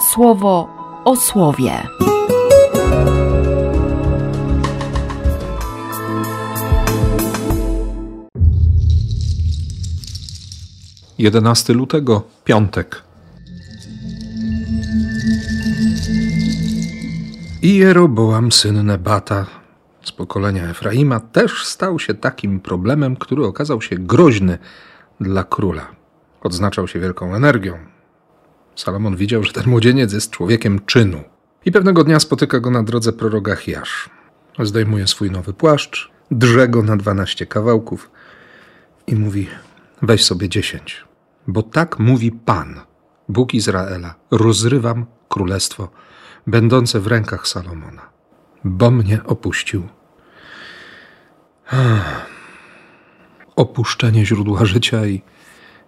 słowo o słowie. Jedenasty lutego, piątek. I Jeroboam, syn Nebata, z pokolenia Efraima, też stał się takim problemem, który okazał się groźny dla króla. Odznaczał się wielką energią. Salomon widział, że ten młodzieniec jest człowiekiem czynu. I pewnego dnia spotyka go na drodze prorok Achiasz. Zdejmuje swój nowy płaszcz, drze go na dwanaście kawałków i mówi: Weź sobie dziesięć, bo tak mówi Pan, Bóg Izraela: rozrywam królestwo będące w rękach Salomona, bo mnie opuścił. Opuszczenie źródła życia i,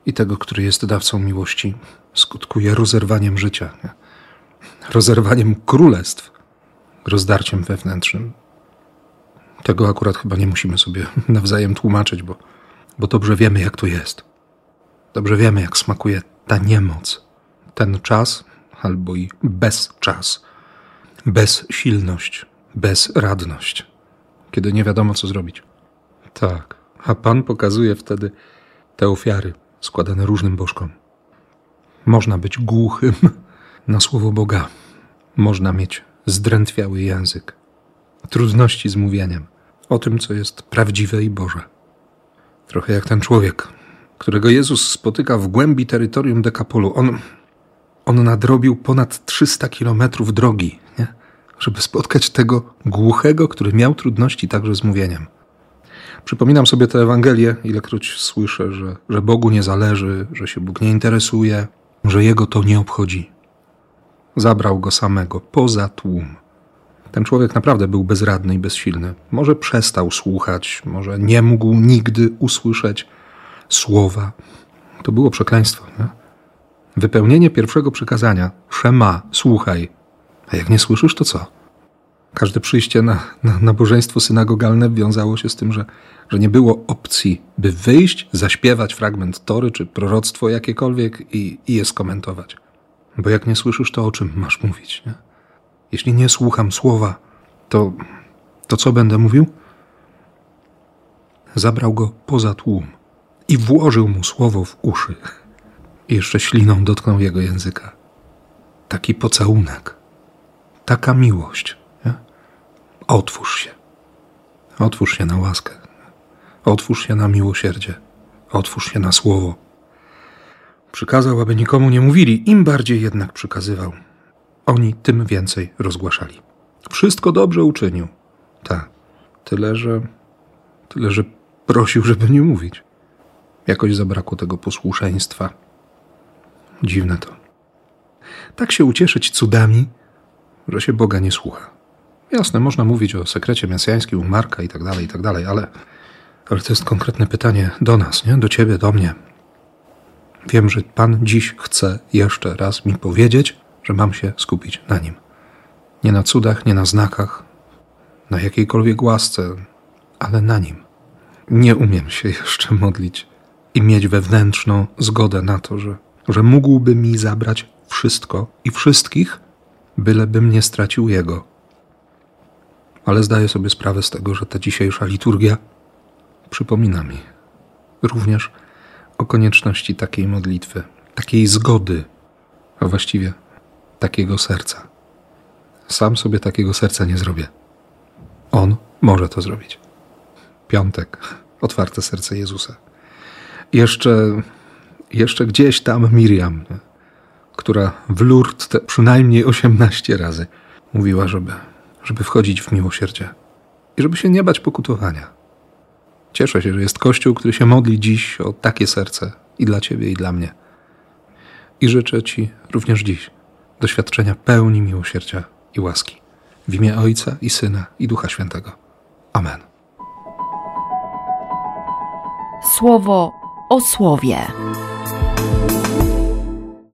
i tego, który jest dawcą miłości, skutkuje rozerwaniem życia, nie? rozerwaniem królestw, rozdarciem wewnętrznym. Tego akurat chyba nie musimy sobie nawzajem tłumaczyć, bo, bo dobrze wiemy, jak to jest. Dobrze wiemy, jak smakuje ta niemoc, ten czas albo i bezczas, bezsilność, bezradność, kiedy nie wiadomo, co zrobić. Tak, a Pan pokazuje wtedy te ofiary składane różnym bożkom. Można być głuchym na słowo Boga. Można mieć zdrętwiały język, trudności z mówieniem o tym, co jest prawdziwe i Boże. Trochę jak ten człowiek, którego Jezus spotyka w głębi terytorium Dekapolu. On, on nadrobił ponad 300 kilometrów drogi, nie? żeby spotkać tego głuchego, który miał trudności także z mówieniem. Przypominam sobie tę Ewangelię, ilekroć słyszę, że, że Bogu nie zależy, że się Bóg nie interesuje, że Jego to nie obchodzi. Zabrał go samego, poza tłum. Ten człowiek naprawdę był bezradny i bezsilny. Może przestał słuchać, może nie mógł nigdy usłyszeć słowa. To było przekleństwo. Nie? Wypełnienie pierwszego przykazania, szema, słuchaj. A jak nie słyszysz, to co? Każde przyjście na, na nabożeństwo synagogalne wiązało się z tym, że, że nie było opcji, by wyjść, zaśpiewać fragment tory czy proroctwo jakiekolwiek i, i je skomentować. Bo jak nie słyszysz, to o czym masz mówić? Nie? Jeśli nie słucham słowa, to, to co będę mówił? Zabrał go poza tłum i włożył mu słowo w uszy. I jeszcze śliną dotknął jego języka. Taki pocałunek, taka miłość. Otwórz się. Otwórz się na łaskę. Otwórz się na miłosierdzie. Otwórz się na słowo. Przykazał, aby nikomu nie mówili, im bardziej jednak przykazywał. Oni tym więcej rozgłaszali. Wszystko dobrze uczynił. Tak. Tyle, że. Tyle, że prosił, żeby nie mówić. Jakoś zabrakło tego posłuszeństwa. Dziwne to. Tak się ucieszyć cudami, że się Boga nie słucha. Jasne, można mówić o sekrecie mesjańskim u Marka i tak dalej, i tak dalej, ale, ale to jest konkretne pytanie do nas, nie? Do ciebie, do mnie. Wiem, że Pan dziś chce jeszcze raz mi powiedzieć, że mam się skupić na Nim. Nie na cudach, nie na znakach, na jakiejkolwiek łasce, ale na Nim. Nie umiem się jeszcze modlić i mieć wewnętrzną zgodę na to, że, że mógłby mi zabrać wszystko i wszystkich, bylebym nie stracił Jego. Ale zdaję sobie sprawę z tego, że ta dzisiejsza liturgia przypomina mi również o konieczności takiej modlitwy, takiej zgody, a właściwie takiego serca. Sam sobie takiego serca nie zrobię. On może to zrobić. Piątek, otwarte serce Jezusa. Jeszcze, jeszcze gdzieś tam Miriam, która w Lourdes przynajmniej 18 razy mówiła, żeby, żeby wchodzić w miłosierdzie i żeby się nie bać pokutowania. Cieszę się, że jest Kościół, który się modli dziś o takie serce i dla Ciebie, i dla mnie. I życzę Ci również dziś doświadczenia pełni miłosierdzia i łaski. W imię Ojca i Syna i Ducha Świętego. Amen. Słowo o słowie.